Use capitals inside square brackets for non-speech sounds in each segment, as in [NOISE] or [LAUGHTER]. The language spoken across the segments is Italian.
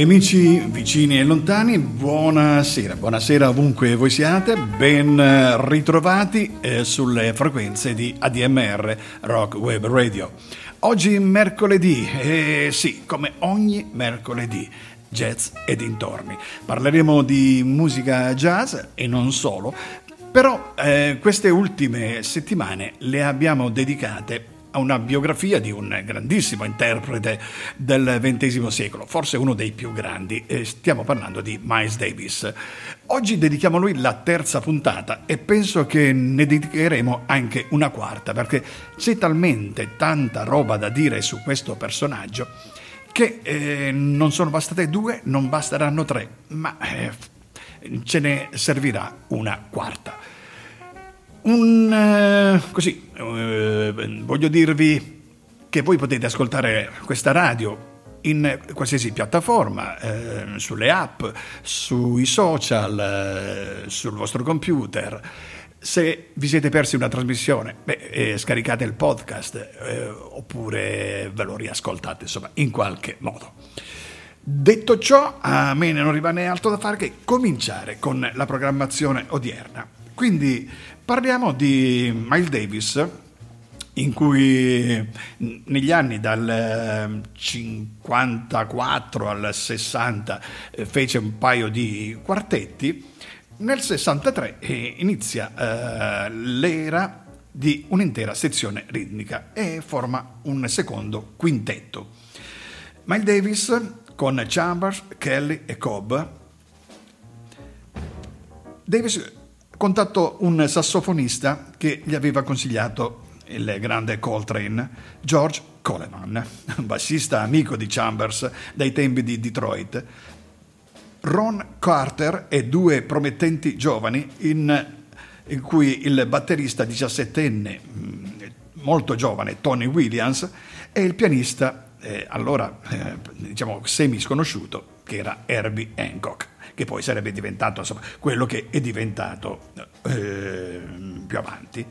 Cari amici vicini e lontani, buonasera, buonasera ovunque voi siate, ben ritrovati eh, sulle frequenze di ADMR Rock Web Radio. Oggi mercoledì, eh, sì, come ogni mercoledì, jazz e dintorni. Parleremo di musica jazz e non solo, però eh, queste ultime settimane le abbiamo dedicate a una biografia di un grandissimo interprete del XX secolo, forse uno dei più grandi, stiamo parlando di Miles Davis. Oggi dedichiamo a lui la terza puntata e penso che ne dedicheremo anche una quarta, perché c'è talmente tanta roba da dire su questo personaggio che eh, non sono bastate due, non basteranno tre, ma eh, ce ne servirà una quarta. Un, eh, così, eh, voglio dirvi che voi potete ascoltare questa radio in qualsiasi piattaforma, eh, sulle app, sui social, sul vostro computer. Se vi siete persi una trasmissione, beh, eh, scaricate il podcast oppure ve lo riascoltate, insomma, in qualche modo. Detto ciò, a me non rimane altro da fare che cominciare con la programmazione odierna. Quindi Parliamo di Miles Davis, in cui negli anni dal 54 al 60 eh, fece un paio di quartetti, nel 63 eh, inizia eh, l'era di un'intera sezione ritmica e forma un secondo quintetto. Miles Davis con Chambers, Kelly e Cobb. Davis contattò un sassofonista che gli aveva consigliato il grande Coltrane, George Coleman, [LAUGHS] bassista amico di Chambers dai tempi di Detroit. Ron Carter e due promettenti giovani in, in cui il batterista 17enne, mm, molto giovane, Tony Williams, e il pianista, eh, allora eh, diciamo semi sconosciuto, che era Herbie Hancock che poi sarebbe diventato insomma, quello che è diventato eh, più avanti.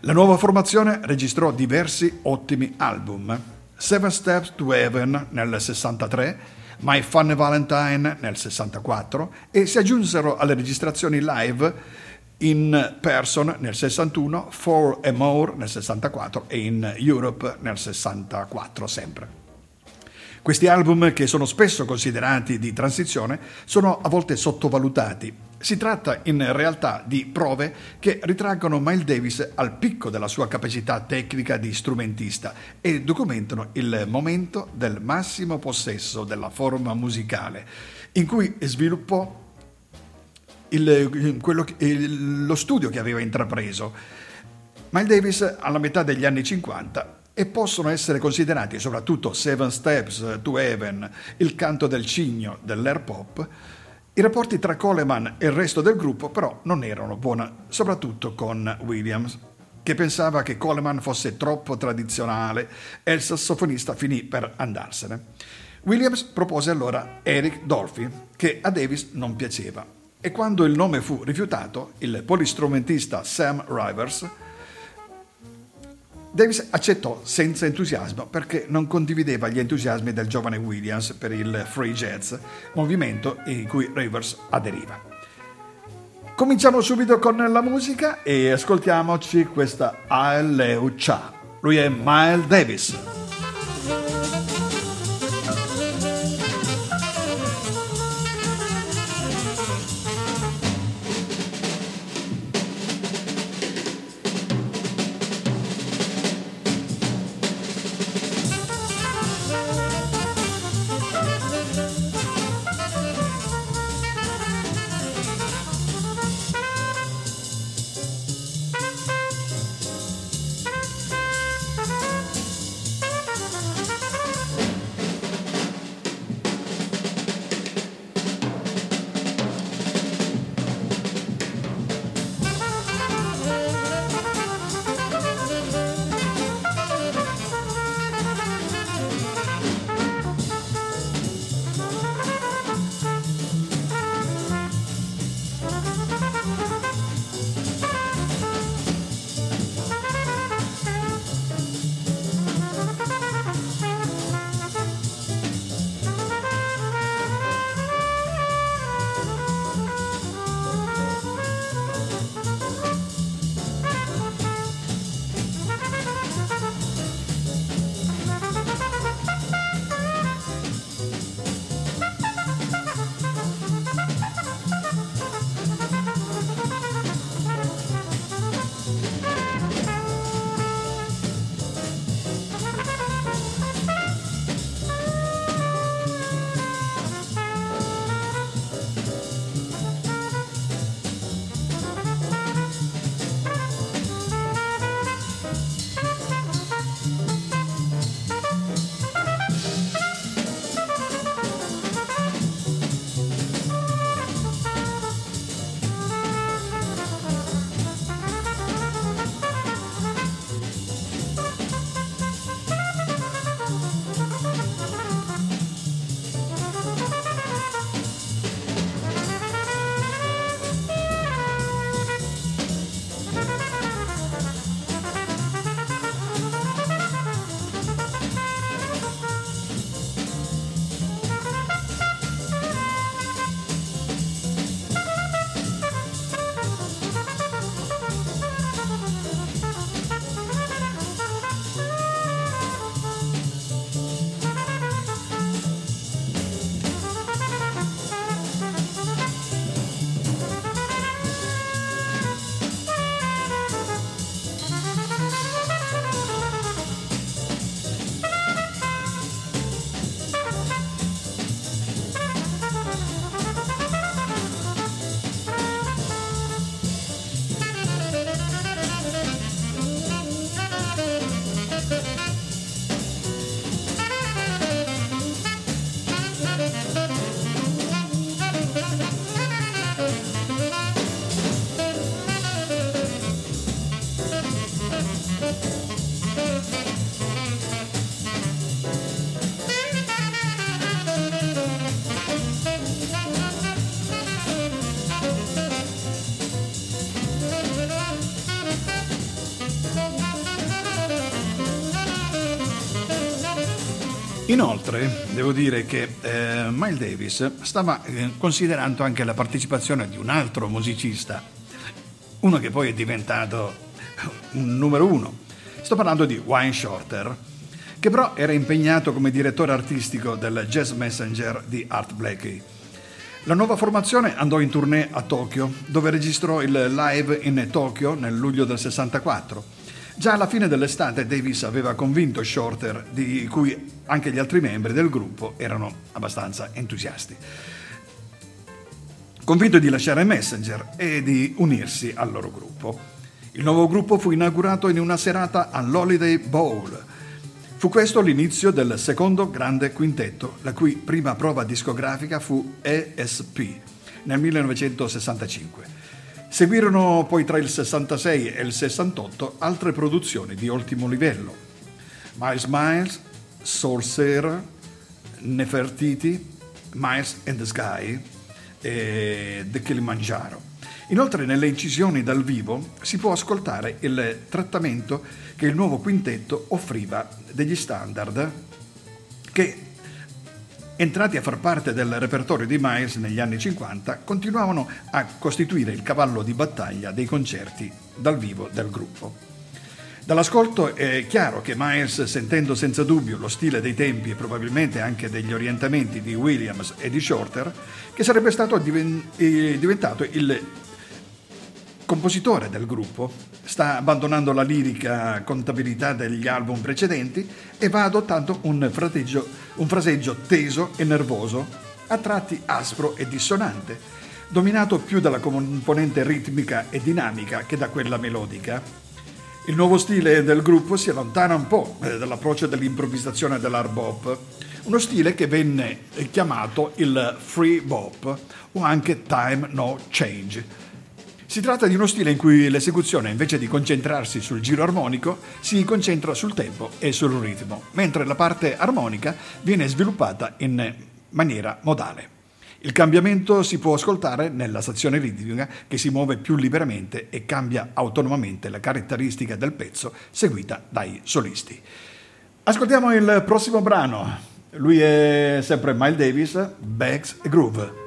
La nuova formazione registrò diversi ottimi album. Seven Steps to Heaven nel 63, My Fun Valentine nel 64 e si aggiunsero alle registrazioni live in person nel 61, For a More nel 64 e in Europe nel 64 sempre. Questi album, che sono spesso considerati di transizione, sono a volte sottovalutati. Si tratta in realtà di prove che ritraggono Miles Davis al picco della sua capacità tecnica di strumentista e documentano il momento del massimo possesso della forma musicale, in cui sviluppò il, quello, il, lo studio che aveva intrapreso. Miles Davis, alla metà degli anni 50, e possono essere considerati soprattutto Seven Steps to Heaven, il canto del cigno dell'air pop. I rapporti tra Coleman e il resto del gruppo però non erano buoni, soprattutto con Williams, che pensava che Coleman fosse troppo tradizionale e il sassofonista finì per andarsene. Williams propose allora Eric Dolphy, che a Davis non piaceva, e quando il nome fu rifiutato, il polistrumentista Sam Rivers Davis accettò senza entusiasmo perché non condivideva gli entusiasmi del giovane Williams per il free jazz, movimento in cui Rivers aderiva. Cominciamo subito con la musica e ascoltiamoci questa Aleucha. Lui è Miles Davis. Inoltre, devo dire che eh, Miles Davis stava eh, considerando anche la partecipazione di un altro musicista, uno che poi è diventato un numero uno. Sto parlando di Wayne Shorter, che però era impegnato come direttore artistico del Jazz Messenger di Art Blakey. La nuova formazione andò in tournée a Tokyo, dove registrò il live in Tokyo nel luglio del 64 Già alla fine dell'estate Davis aveva convinto Shorter, di cui anche gli altri membri del gruppo erano abbastanza entusiasti. Convinto di lasciare Messenger e di unirsi al loro gruppo. Il nuovo gruppo fu inaugurato in una serata all'Holiday Bowl. Fu questo l'inizio del secondo grande quintetto, la cui prima prova discografica fu ESP nel 1965. Seguirono poi tra il 66 e il 68 altre produzioni di ottimo livello. Miles Miles, Sorcerer, Nefertiti, Miles and the Sky e The Kilimanjaro. Inoltre nelle incisioni dal vivo si può ascoltare il trattamento che il nuovo quintetto offriva degli standard che entrati a far parte del repertorio di Miles negli anni 50, continuavano a costituire il cavallo di battaglia dei concerti dal vivo del gruppo. Dall'ascolto è chiaro che Miles, sentendo senza dubbio lo stile dei tempi e probabilmente anche degli orientamenti di Williams e di Shorter, che sarebbe stato eh, diventato il compositore del gruppo, sta abbandonando la lirica contabilità degli album precedenti e va adottando un, un fraseggio teso e nervoso, a tratti aspro e dissonante, dominato più dalla componente ritmica e dinamica che da quella melodica. Il nuovo stile del gruppo si allontana un po' eh, dall'approccio dell'improvvisazione dell'hard bop, uno stile che venne chiamato il free bop o anche time no change si tratta di uno stile in cui l'esecuzione, invece di concentrarsi sul giro armonico, si concentra sul tempo e sul ritmo, mentre la parte armonica viene sviluppata in maniera modale. Il cambiamento si può ascoltare nella sezione ritmica che si muove più liberamente e cambia autonomamente la caratteristica del pezzo seguita dai solisti. Ascoltiamo il prossimo brano. Lui è sempre Miles Davis, Bags e Groove.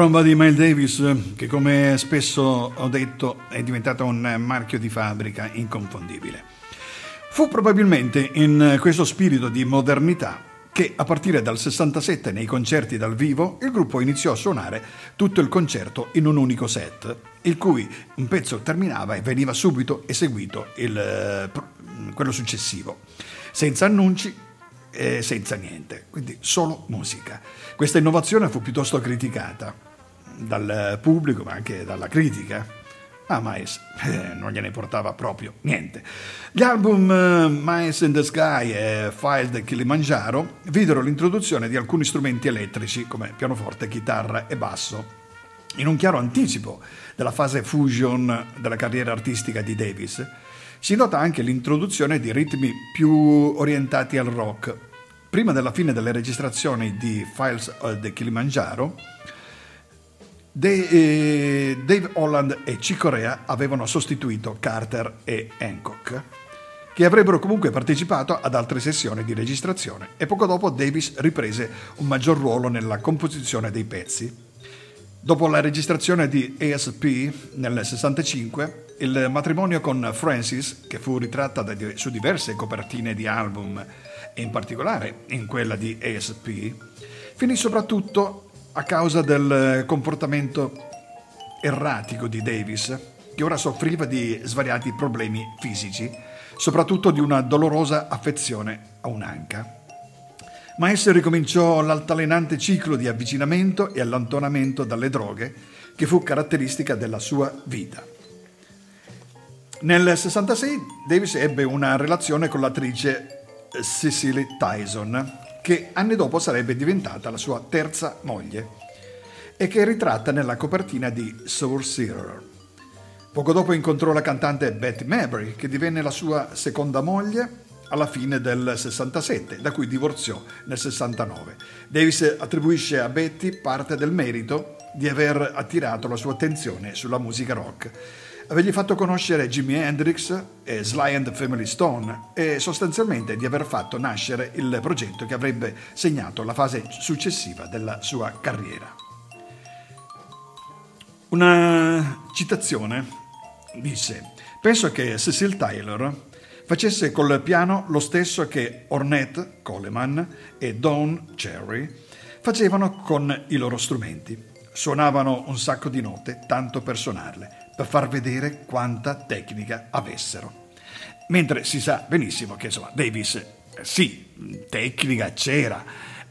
Tromba di Miles Davis, che come spesso ho detto è diventata un marchio di fabbrica inconfondibile. Fu probabilmente in questo spirito di modernità che a partire dal 67 nei concerti dal vivo il gruppo iniziò a suonare tutto il concerto in un unico set, il cui un pezzo terminava e veniva subito eseguito il, quello successivo, senza annunci e senza niente, quindi solo musica. Questa innovazione fu piuttosto criticata dal pubblico ma anche dalla critica a ah, Mice [LAUGHS] eh, non gliene portava proprio niente. Gli album eh, Mice in the Sky e Filed Kilimanjaro videro l'introduzione di alcuni strumenti elettrici come pianoforte, chitarra e basso, in un chiaro anticipo della fase fusion della carriera artistica di Davis. Si nota anche l'introduzione di ritmi più orientati al rock. Prima della fine delle registrazioni di Files of the Kilimanjaro, Eh, Dave Holland e Chick Corea avevano sostituito Carter e Hancock, che avrebbero comunque partecipato ad altre sessioni di registrazione e poco dopo Davis riprese un maggior ruolo nella composizione dei pezzi. Dopo la registrazione di ASP nel 65, il matrimonio con Francis, che fu ritratta su diverse copertine di album e in particolare in quella di ASP, finì soprattutto a causa del comportamento erratico di Davis, che ora soffriva di svariati problemi fisici, soprattutto di una dolorosa affezione a un'anca. Ma esso ricominciò l'altalenante ciclo di avvicinamento e allontanamento dalle droghe che fu caratteristica della sua vita. Nel 66 Davis ebbe una relazione con l'attrice Cecily Tyson, che anni dopo sarebbe diventata la sua terza moglie e che è ritratta nella copertina di Soul Searer. Poco dopo incontrò la cantante Betty Mabry, che divenne la sua seconda moglie alla fine del 67, da cui divorziò nel 69. Davis attribuisce a Betty parte del merito di aver attirato la sua attenzione sulla musica rock avergli fatto conoscere Jimi Hendrix e Sly and the Family Stone e sostanzialmente di aver fatto nascere il progetto che avrebbe segnato la fase successiva della sua carriera. Una citazione disse: Penso che Cecil Taylor facesse col piano lo stesso che Ornette Coleman e Don Cherry facevano con i loro strumenti. Suonavano un sacco di note tanto per suonarle per far vedere quanta tecnica avessero. Mentre si sa benissimo che insomma Davis eh, sì, tecnica c'era,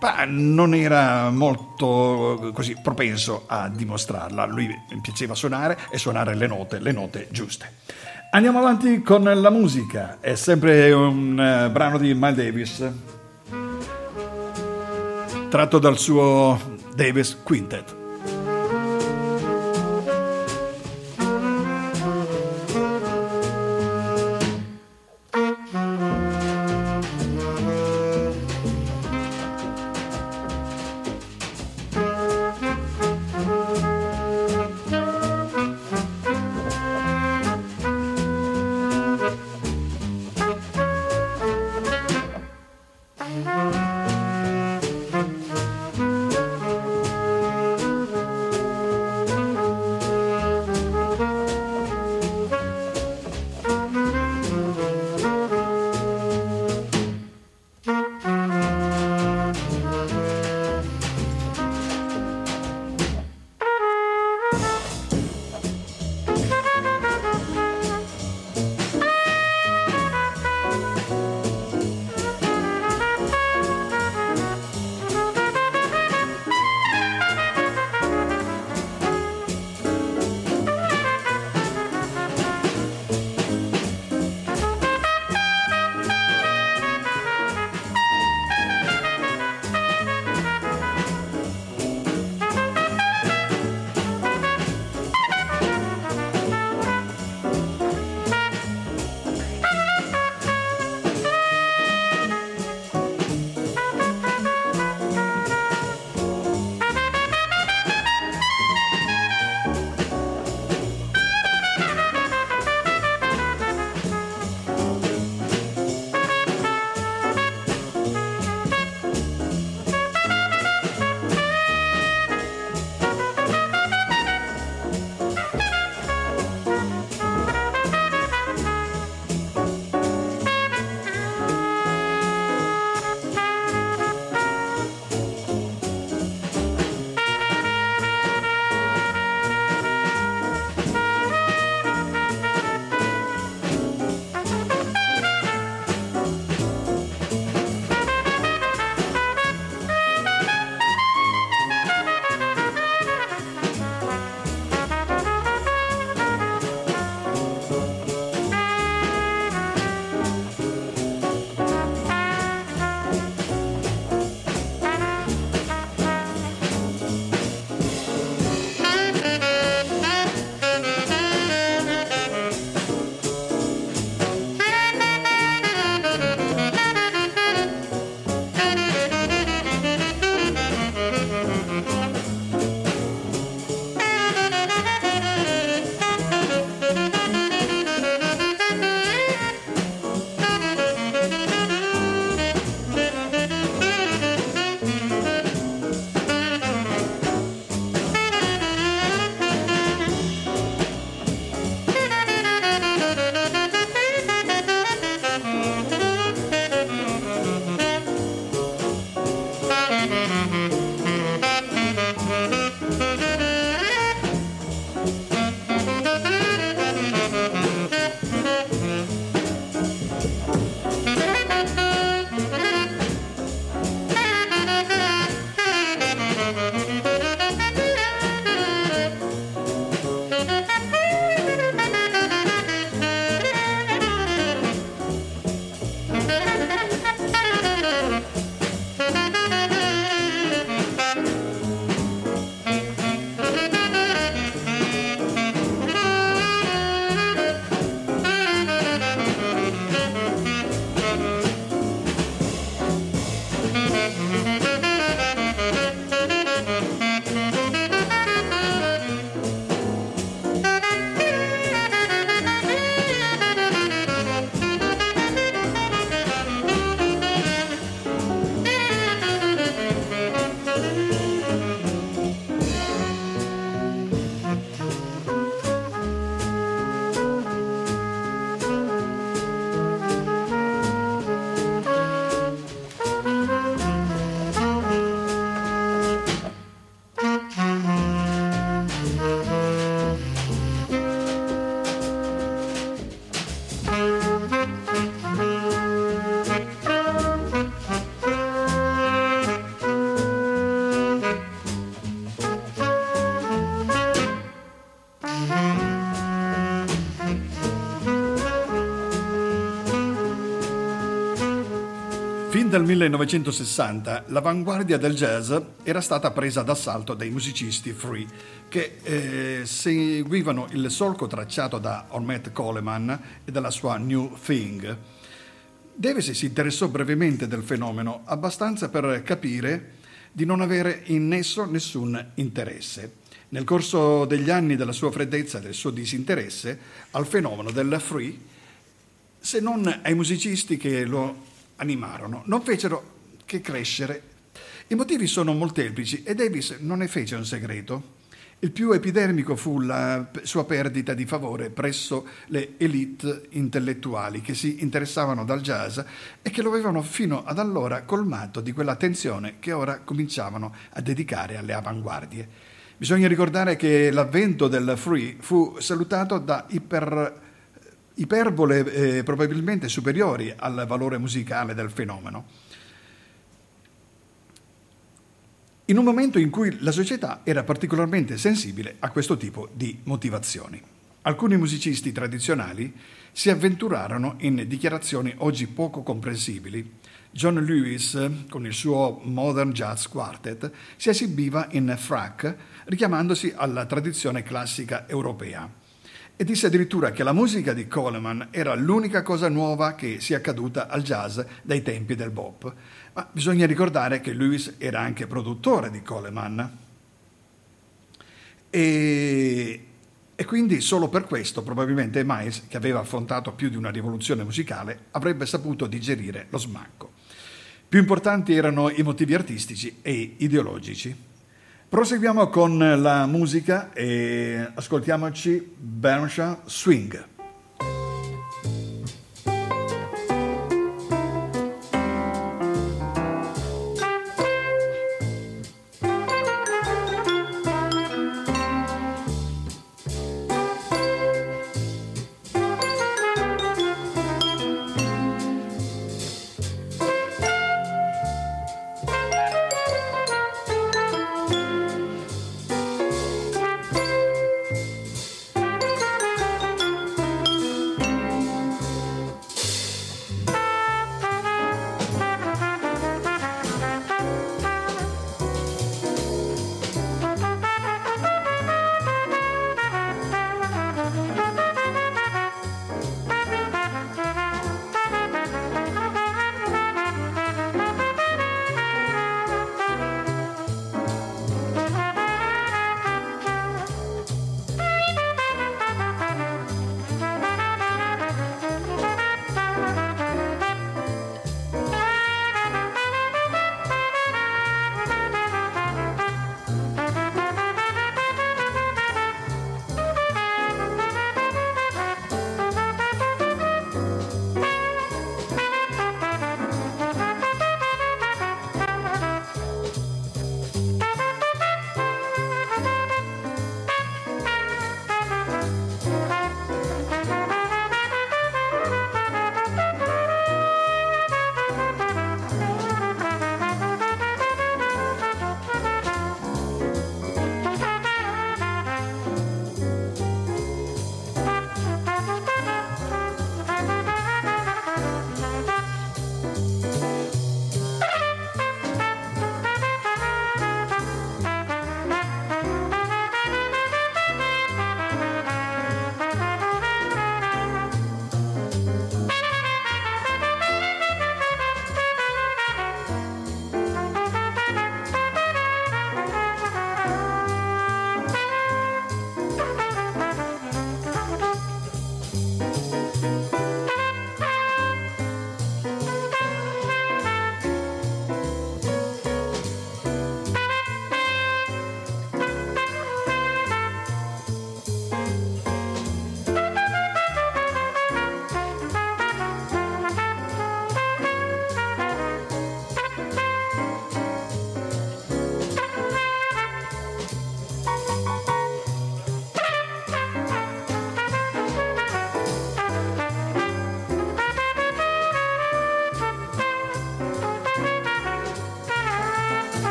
ma non era molto così propenso a dimostrarla. Lui piaceva suonare e suonare le note, le note giuste. Andiamo avanti con la musica, è sempre un uh, brano di Miles Davis, tratto dal suo Davis Quintet. Dal 1960 l'avanguardia del jazz era stata presa d'assalto dai musicisti free che eh, seguivano il solco tracciato da Ormet Coleman e dalla sua New Thing. Davis si interessò brevemente del fenomeno, abbastanza per capire di non avere in esso nessun interesse. Nel corso degli anni della sua freddezza e del suo disinteresse al fenomeno del free, se non ai musicisti che lo animarono, non fecero che crescere. I motivi sono molteplici e Davis non ne fece un segreto. Il più epidermico fu la sua perdita di favore presso le elite intellettuali che si interessavano dal jazz e che lo avevano fino ad allora colmato di quell'attenzione che ora cominciavano a dedicare alle avanguardie. Bisogna ricordare che l'avvento del free fu salutato da iper iperbole eh, probabilmente superiori al valore musicale del fenomeno. In un momento in cui la società era particolarmente sensibile a questo tipo di motivazioni. Alcuni musicisti tradizionali si avventurarono in dichiarazioni oggi poco comprensibili. John Lewis, con il suo Modern Jazz Quartet, si esibiva in frac richiamandosi alla tradizione classica europea e disse addirittura che la musica di Coleman era l'unica cosa nuova che sia accaduta al jazz dai tempi del bop. Ma bisogna ricordare che Lewis era anche produttore di Coleman. E, e quindi solo per questo probabilmente Miles, che aveva affrontato più di una rivoluzione musicale, avrebbe saputo digerire lo smacco. Più importanti erano i motivi artistici e ideologici. Proseguiamo con la musica e ascoltiamoci Bernshaw Swing.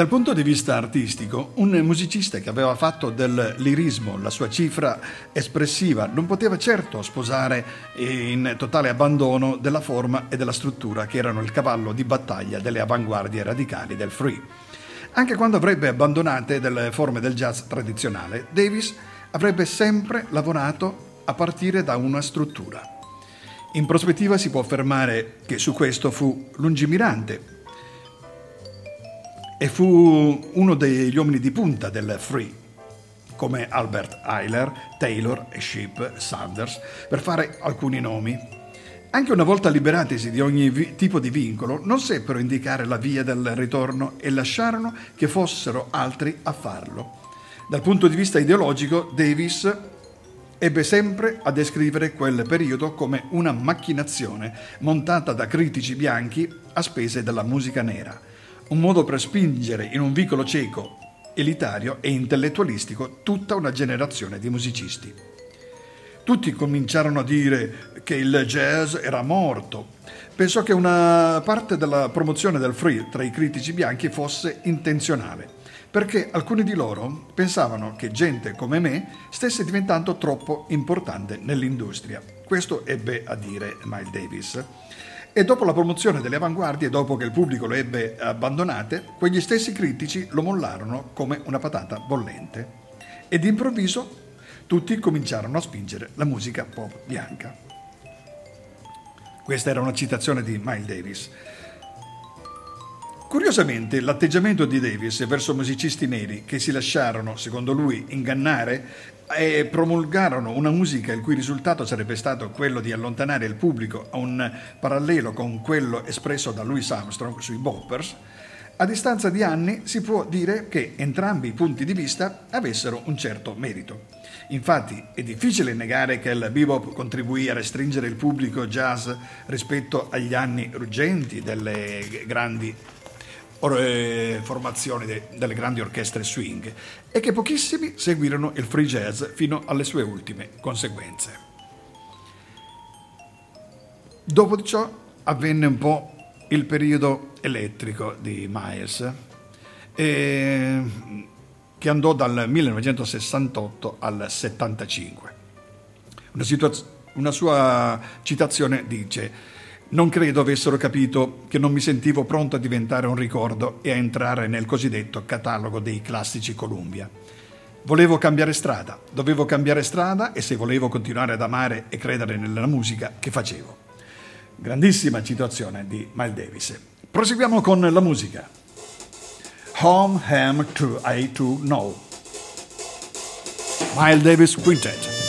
Dal punto di vista artistico, un musicista che aveva fatto del lirismo la sua cifra espressiva non poteva certo sposare in totale abbandono della forma e della struttura che erano il cavallo di battaglia delle avanguardie radicali del free. Anche quando avrebbe abbandonate delle forme del jazz tradizionale, Davis avrebbe sempre lavorato a partire da una struttura. In prospettiva si può affermare che su questo fu lungimirante e fu uno degli uomini di punta del free, come Albert Eiler, Taylor Sheep Sanders, per fare alcuni nomi. Anche una volta liberatisi di ogni vi- tipo di vincolo, non seppero indicare la via del ritorno e lasciarono che fossero altri a farlo. Dal punto di vista ideologico, Davis ebbe sempre a descrivere quel periodo come una macchinazione montata da critici bianchi a spese della musica nera un modo per spingere in un vicolo cieco, elitario e intellettualistico tutta una generazione di musicisti. Tutti cominciarono a dire che il jazz era morto. Pensò che una parte della promozione del free tra i critici bianchi fosse intenzionale, perché alcuni di loro pensavano che gente come me stesse diventando troppo importante nell'industria. Questo ebbe a dire Miles Davis. E dopo la promozione delle avanguardie, dopo che il pubblico le ebbe abbandonate, quegli stessi critici lo mollarono come una patata bollente. E d'improvviso tutti cominciarono a spingere la musica pop bianca. Questa era una citazione di Miles Davis. Curiosamente, l'atteggiamento di Davis verso musicisti neri che si lasciarono, secondo lui, ingannare e promulgarono una musica il cui risultato sarebbe stato quello di allontanare il pubblico a un parallelo con quello espresso da Louis Armstrong sui Boppers, a distanza di anni si può dire che entrambi i punti di vista avessero un certo merito. Infatti è difficile negare che il bebop contribuì a restringere il pubblico jazz rispetto agli anni ruggenti delle grandi formazioni de, delle grandi orchestre swing e che pochissimi seguirono il free jazz fino alle sue ultime conseguenze. Dopo di ciò avvenne un po' il periodo elettrico di Miles, eh, che andò dal 1968 al 75. Una, situaz- una sua citazione dice non credo avessero capito che non mi sentivo pronto a diventare un ricordo e a entrare nel cosiddetto catalogo dei classici Columbia. Volevo cambiare strada, dovevo cambiare strada e se volevo continuare ad amare e credere nella musica che facevo. Grandissima citazione di Miles Davis. Proseguiamo con la musica. Home, Ham, to I to Know. Miles Davis Quintet.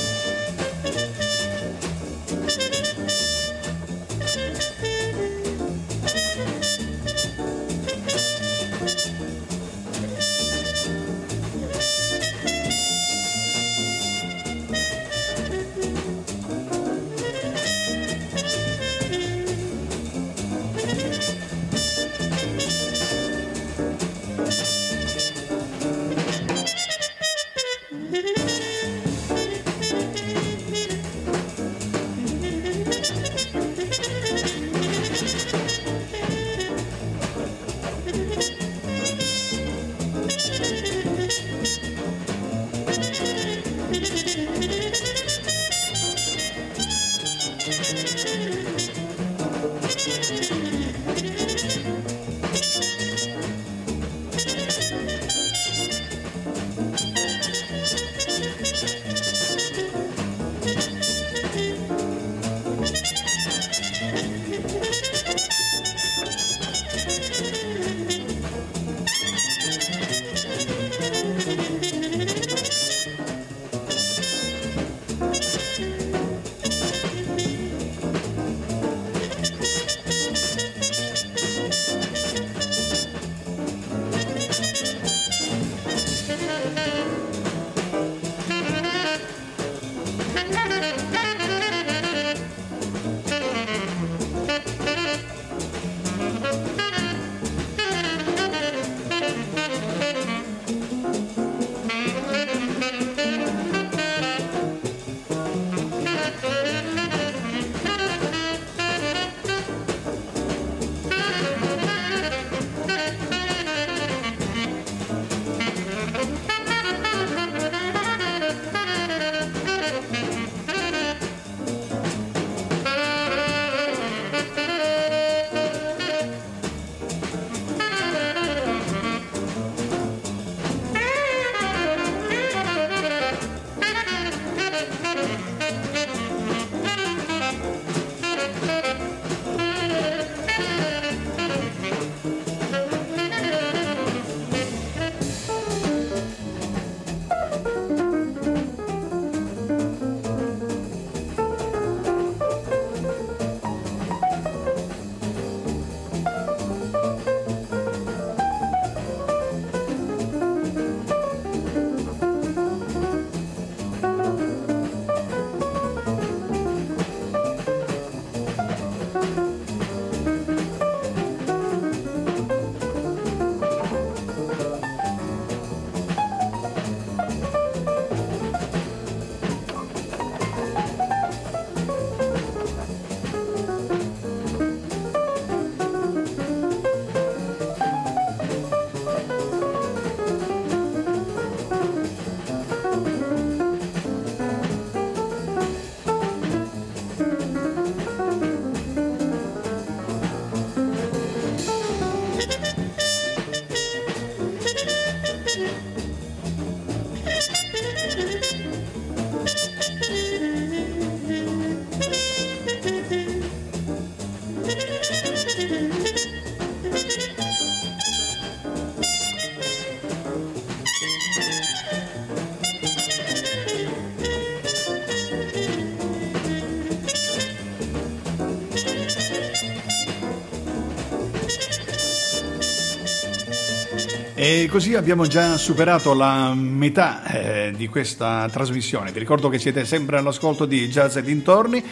Così abbiamo già superato la metà eh, di questa trasmissione. Vi ricordo che siete sempre all'ascolto di Jazz e dintorni,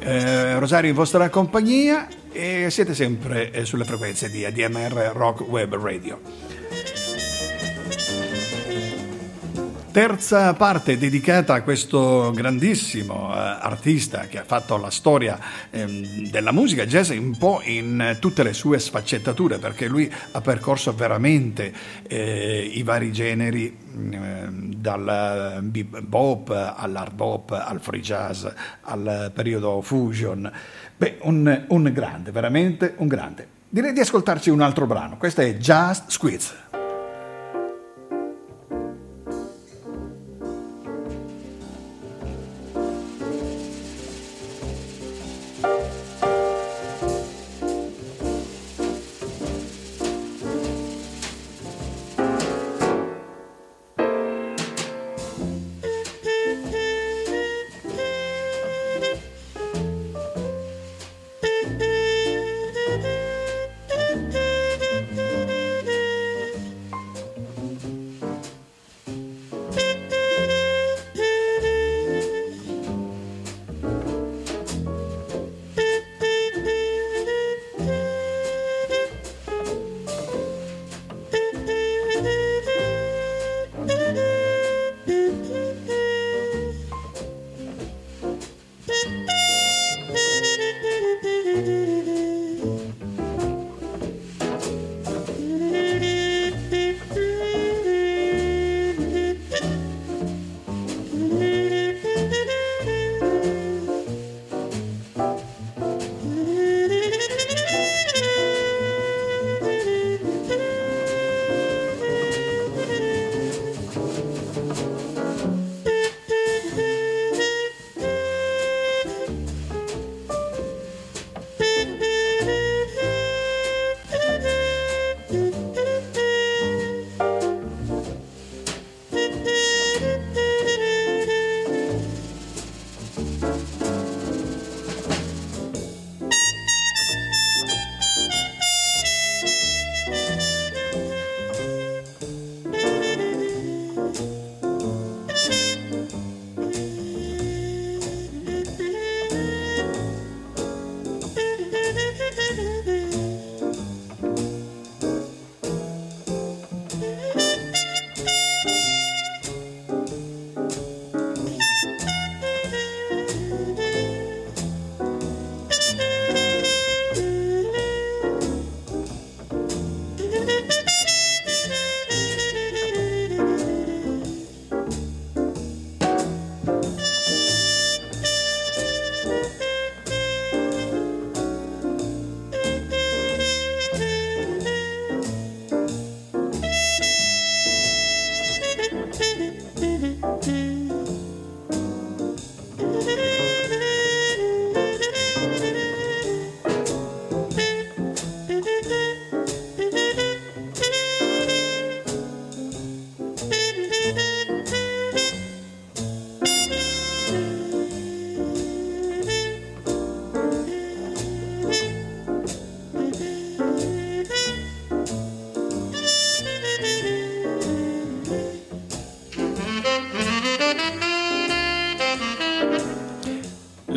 eh, Rosario in vostra compagnia e siete sempre eh, sulle frequenze di ADMR Rock Web Radio. Terza parte dedicata a questo grandissimo eh, artista che ha fatto la storia ehm, della musica jazz un po' in tutte le sue sfaccettature, perché lui ha percorso veramente eh, i vari generi, eh, dal bebop all'hard bop, al free jazz, al periodo fusion. Beh, un, un grande, veramente un grande. Direi di ascoltarci un altro brano, questo è Just Squeeze.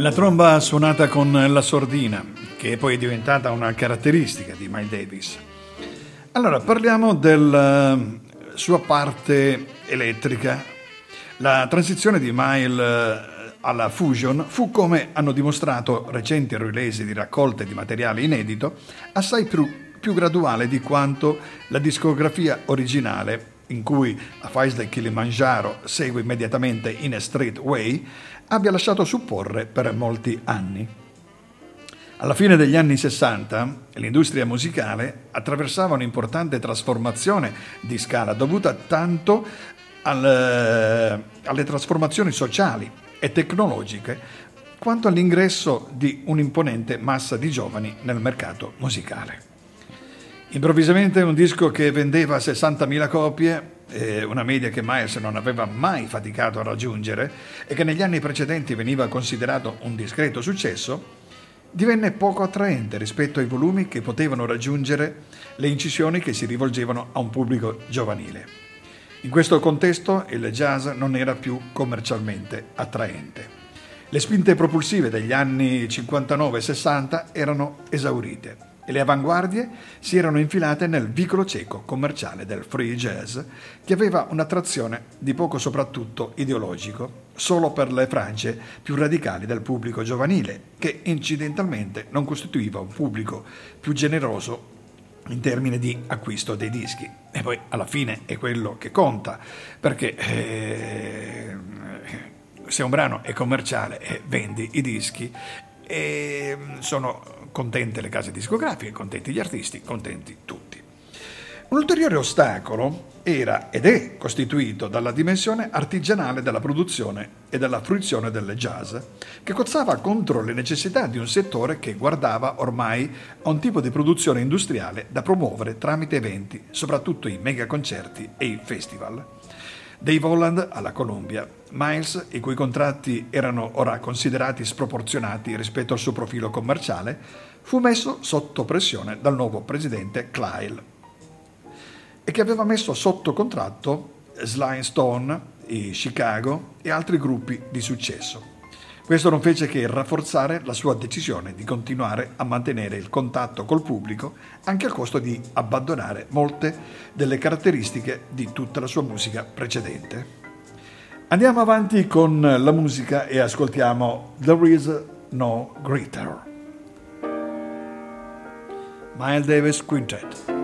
La tromba suonata con la sordina, che poi è diventata una caratteristica di Miles Davis. Allora, parliamo della eh, sua parte elettrica. La transizione di Miles eh, alla Fusion fu, come hanno dimostrato recenti release di raccolte di materiale inedito, assai più, più graduale di quanto la discografia originale in cui a Faiz del Kilimanjaro segue immediatamente in a Street Way, abbia lasciato supporre per molti anni. Alla fine degli anni 60 l'industria musicale attraversava un'importante trasformazione di scala dovuta tanto al, alle trasformazioni sociali e tecnologiche quanto all'ingresso di un'imponente massa di giovani nel mercato musicale. Improvvisamente un disco che vendeva 60.000 copie una media che Miles non aveva mai faticato a raggiungere e che negli anni precedenti veniva considerato un discreto successo, divenne poco attraente rispetto ai volumi che potevano raggiungere le incisioni che si rivolgevano a un pubblico giovanile. In questo contesto il jazz non era più commercialmente attraente. Le spinte propulsive degli anni 59 e 60 erano esaurite e le avanguardie si erano infilate nel vicolo cieco commerciale del free jazz che aveva un'attrazione di poco soprattutto ideologico solo per le frange più radicali del pubblico giovanile che incidentalmente non costituiva un pubblico più generoso in termini di acquisto dei dischi. E poi alla fine è quello che conta perché eh, se un brano è commerciale e vendi i dischi e sono contente le case discografiche, contenti gli artisti, contenti tutti. Un ulteriore ostacolo era ed è costituito dalla dimensione artigianale della produzione e della fruizione del jazz, che cozzava contro le necessità di un settore che guardava ormai a un tipo di produzione industriale da promuovere tramite eventi, soprattutto i megaconcerti e i festival. Dave Holland alla Columbia, Miles, i cui contratti erano ora considerati sproporzionati rispetto al suo profilo commerciale, fu messo sotto pressione dal nuovo presidente Clyle e che aveva messo sotto contratto Sly Stone, i Chicago e altri gruppi di successo. Questo non fece che rafforzare la sua decisione di continuare a mantenere il contatto col pubblico anche al costo di abbandonare molte delle caratteristiche di tutta la sua musica precedente. Andiamo avanti con la musica e ascoltiamo There is no greater. Miles Davis Quintet.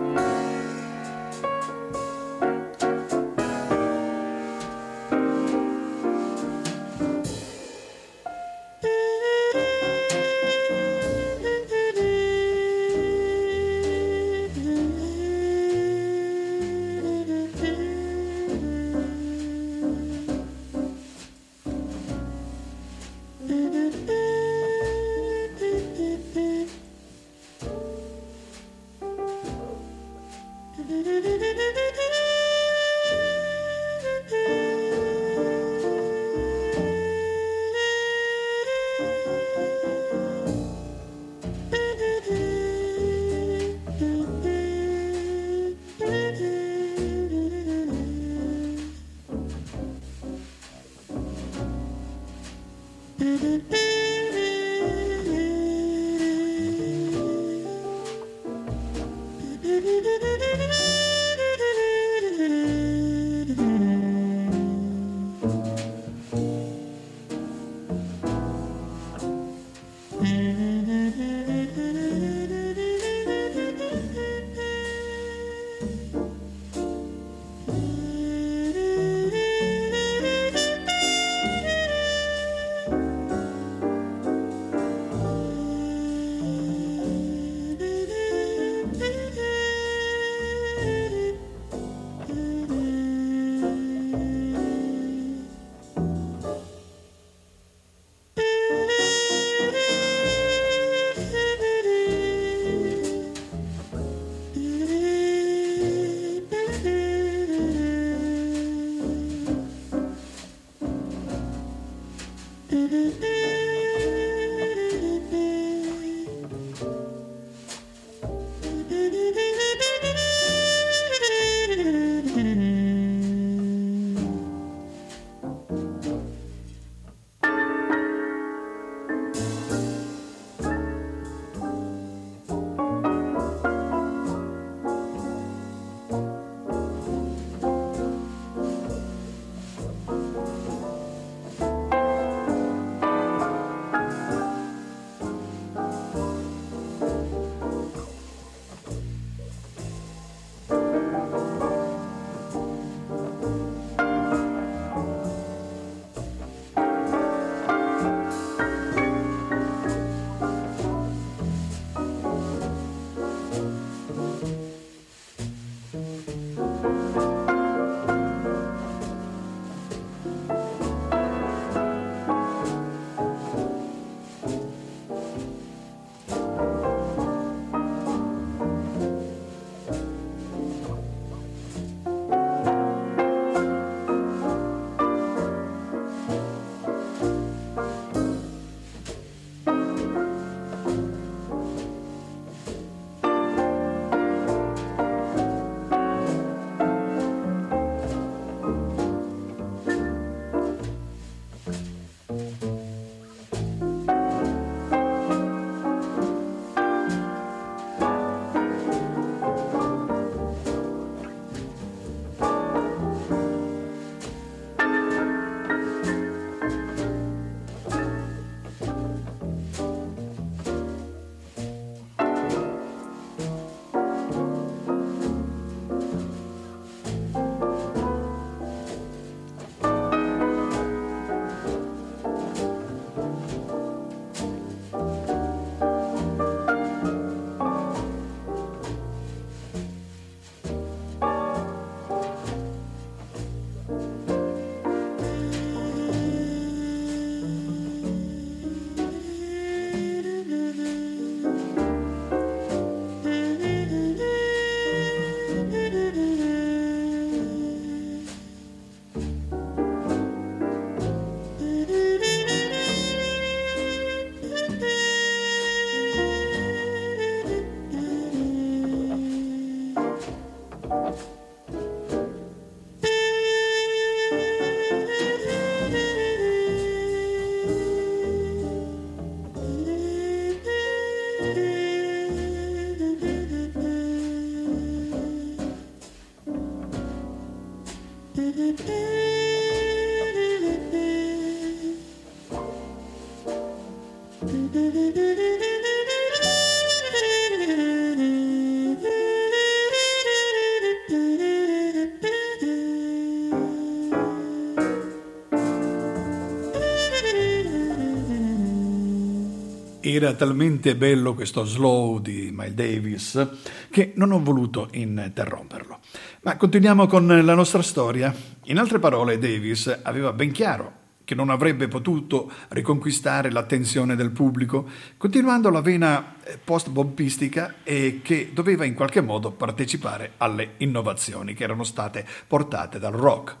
Era talmente bello questo slow di Miles Davis che non ho voluto interromperlo. Ma continuiamo con la nostra storia. In altre parole, Davis aveva ben chiaro che non avrebbe potuto riconquistare l'attenzione del pubblico, continuando la vena eh, post-bompistica e che doveva in qualche modo partecipare alle innovazioni che erano state portate dal rock.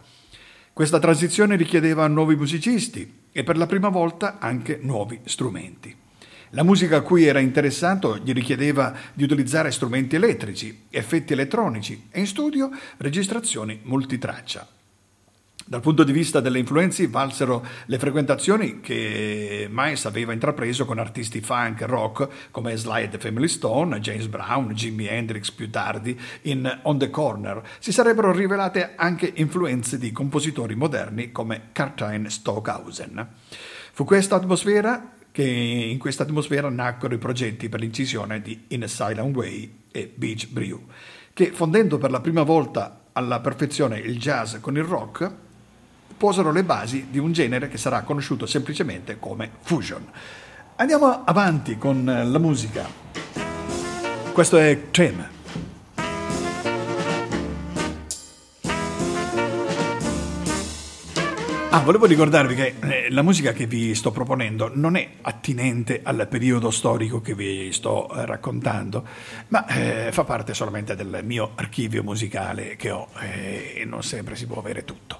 Questa transizione richiedeva nuovi musicisti e per la prima volta anche nuovi strumenti. La musica a cui era interessato gli richiedeva di utilizzare strumenti elettrici, effetti elettronici e in studio registrazioni multitraccia. Dal punto di vista delle influenze valsero le frequentazioni che Miles aveva intrapreso con artisti funk e rock come e the Family Stone, James Brown, Jimi Hendrix più tardi in On the Corner. Si sarebbero rivelate anche influenze di compositori moderni come Cartine Stockhausen. Fu questa atmosfera che in questa atmosfera nacquero i progetti per l'incisione di In a Silent Way e Beach Brew, che fondendo per la prima volta alla perfezione il jazz con il rock, posero le basi di un genere che sarà conosciuto semplicemente come fusion. Andiamo avanti con la musica. Questo è Tim. Ah, volevo ricordarvi che eh, la musica che vi sto proponendo non è attinente al periodo storico che vi sto eh, raccontando, ma eh, fa parte solamente del mio archivio musicale che ho eh, e non sempre si può avere tutto.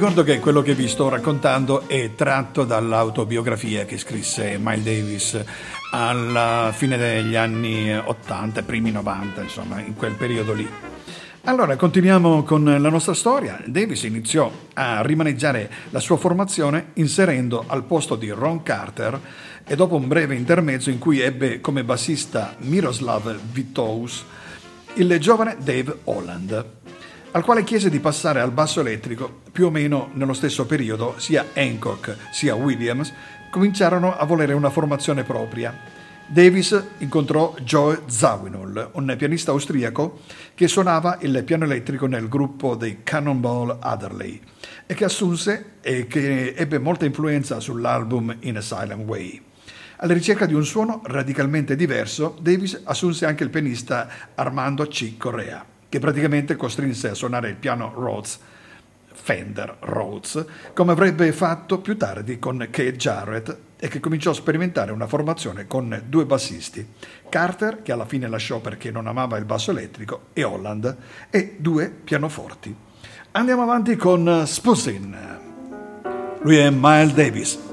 Ricordo che quello che vi sto raccontando è tratto dall'autobiografia che scrisse Miles Davis alla fine degli anni 80, primi 90, insomma, in quel periodo lì. Allora, continuiamo con la nostra storia. Davis iniziò a rimaneggiare la sua formazione inserendo al posto di Ron Carter e dopo un breve intermezzo in cui ebbe come bassista Miroslav Vitous il giovane Dave Holland, al quale chiese di passare al basso elettrico più o meno nello stesso periodo sia Hancock sia Williams cominciarono a volere una formazione propria Davis incontrò Joe Zawinul, un pianista austriaco che suonava il piano elettrico nel gruppo dei Cannonball Adderley e che assunse e che ebbe molta influenza sull'album In a Silent Way. Alla ricerca di un suono radicalmente diverso, Davis assunse anche il pianista Armando C. Correa, che praticamente costrinse a suonare il piano Rhodes Fender Rhodes, come avrebbe fatto più tardi con Keith Jarrett e che cominciò a sperimentare una formazione con due bassisti, Carter, che alla fine lasciò perché non amava il basso elettrico, e Holland, e due pianoforti. Andiamo avanti con Spusin. Lui è Miles Davis.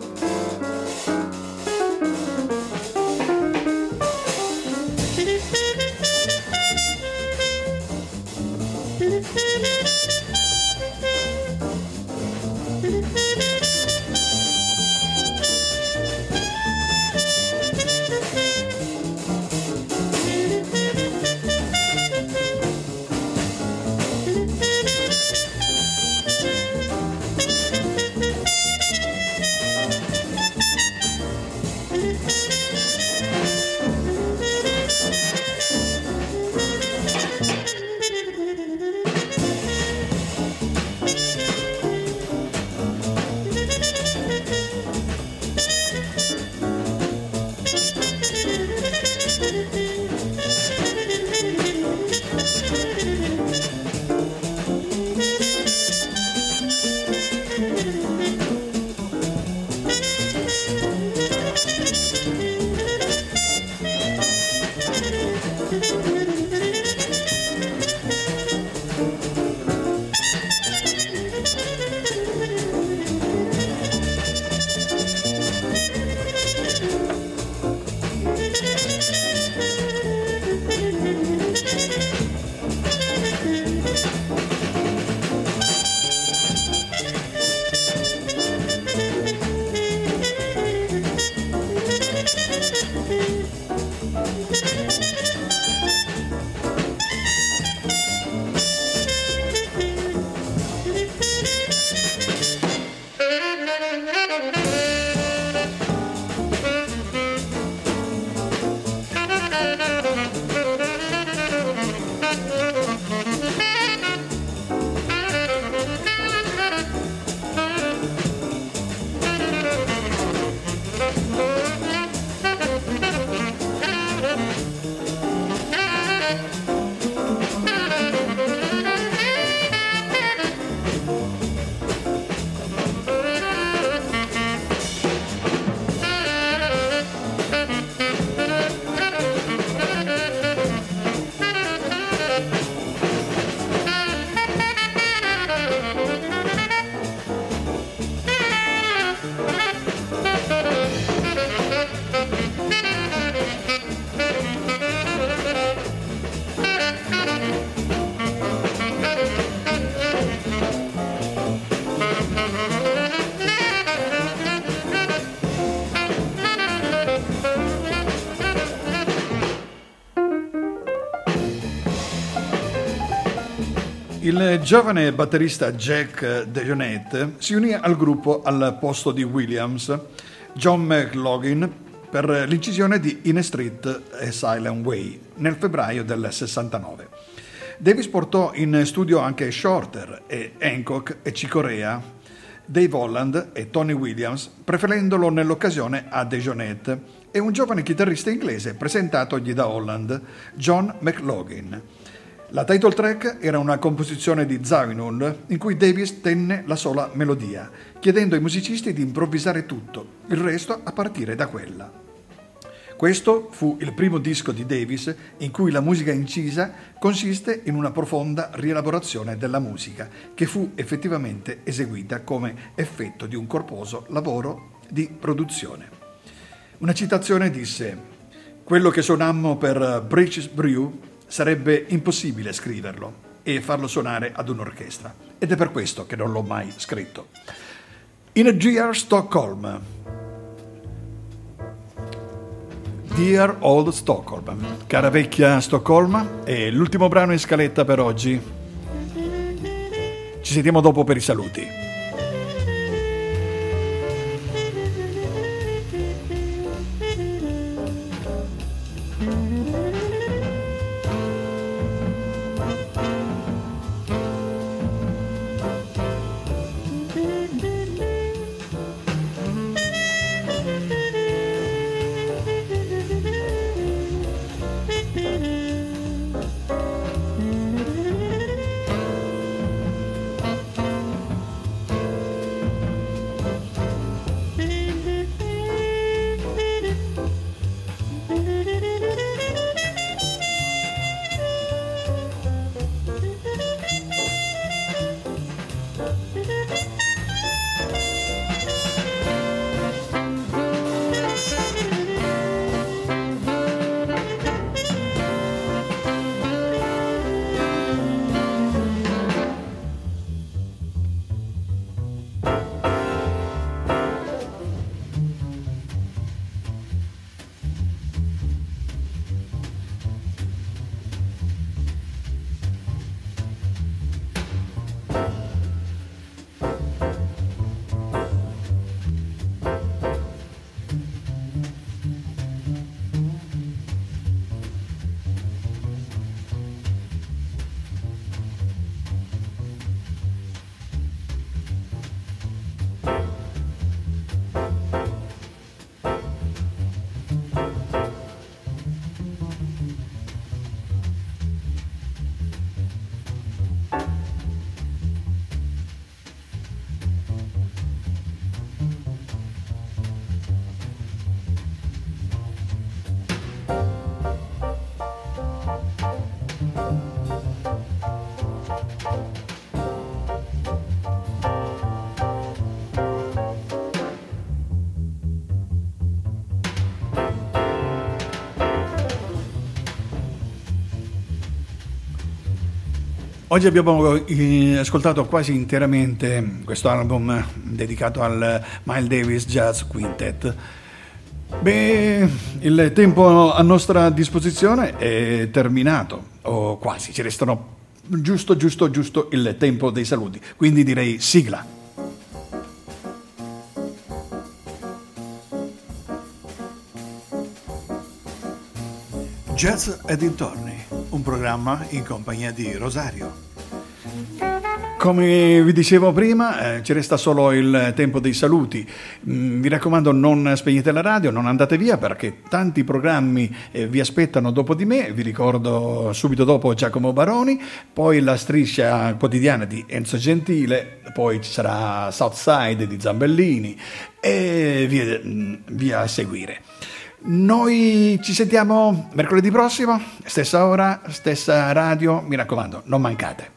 Il giovane batterista Jack DeJohnette si unì al gruppo al posto di Williams, John McLaughlin, per l'incisione di In a Street e Silent Way nel febbraio del 69. Davis portò in studio anche Shorter e Hancock e Cicorea, Dave Holland e Tony Williams, preferendolo nell'occasione a DeJohnette e un giovane chitarrista inglese presentatogli da Holland, John McLaughlin. La title track era una composizione di Zawinul in cui Davis tenne la sola melodia, chiedendo ai musicisti di improvvisare tutto, il resto a partire da quella. Questo fu il primo disco di Davis in cui la musica incisa consiste in una profonda rielaborazione della musica che fu effettivamente eseguita come effetto di un corposo lavoro di produzione. Una citazione disse quello che suonammo per British Brew sarebbe impossibile scriverlo e farlo suonare ad un'orchestra ed è per questo che non l'ho mai scritto. In a Dear Stockholm. Dear Old Stockholm. Cara vecchia Stoccolma, è l'ultimo brano in scaletta per oggi. Ci sentiamo dopo per i saluti. Oggi abbiamo eh, ascoltato quasi interamente questo album dedicato al Miles Davis Jazz Quintet. Beh, il tempo a nostra disposizione è terminato, o quasi, ci restano giusto, giusto, giusto il tempo dei saluti, quindi direi sigla. Jazz e dintorni, un programma in compagnia di Rosario. Come vi dicevo prima, eh, ci resta solo il tempo dei saluti. Mm, vi raccomando, non spegnete la radio, non andate via perché tanti programmi eh, vi aspettano dopo di me. Vi ricordo subito dopo Giacomo Baroni, poi la striscia quotidiana di Enzo Gentile, poi ci sarà Southside di Zambellini e via, mm, via a seguire. Noi ci sentiamo mercoledì prossimo, stessa ora, stessa radio, mi raccomando, non mancate.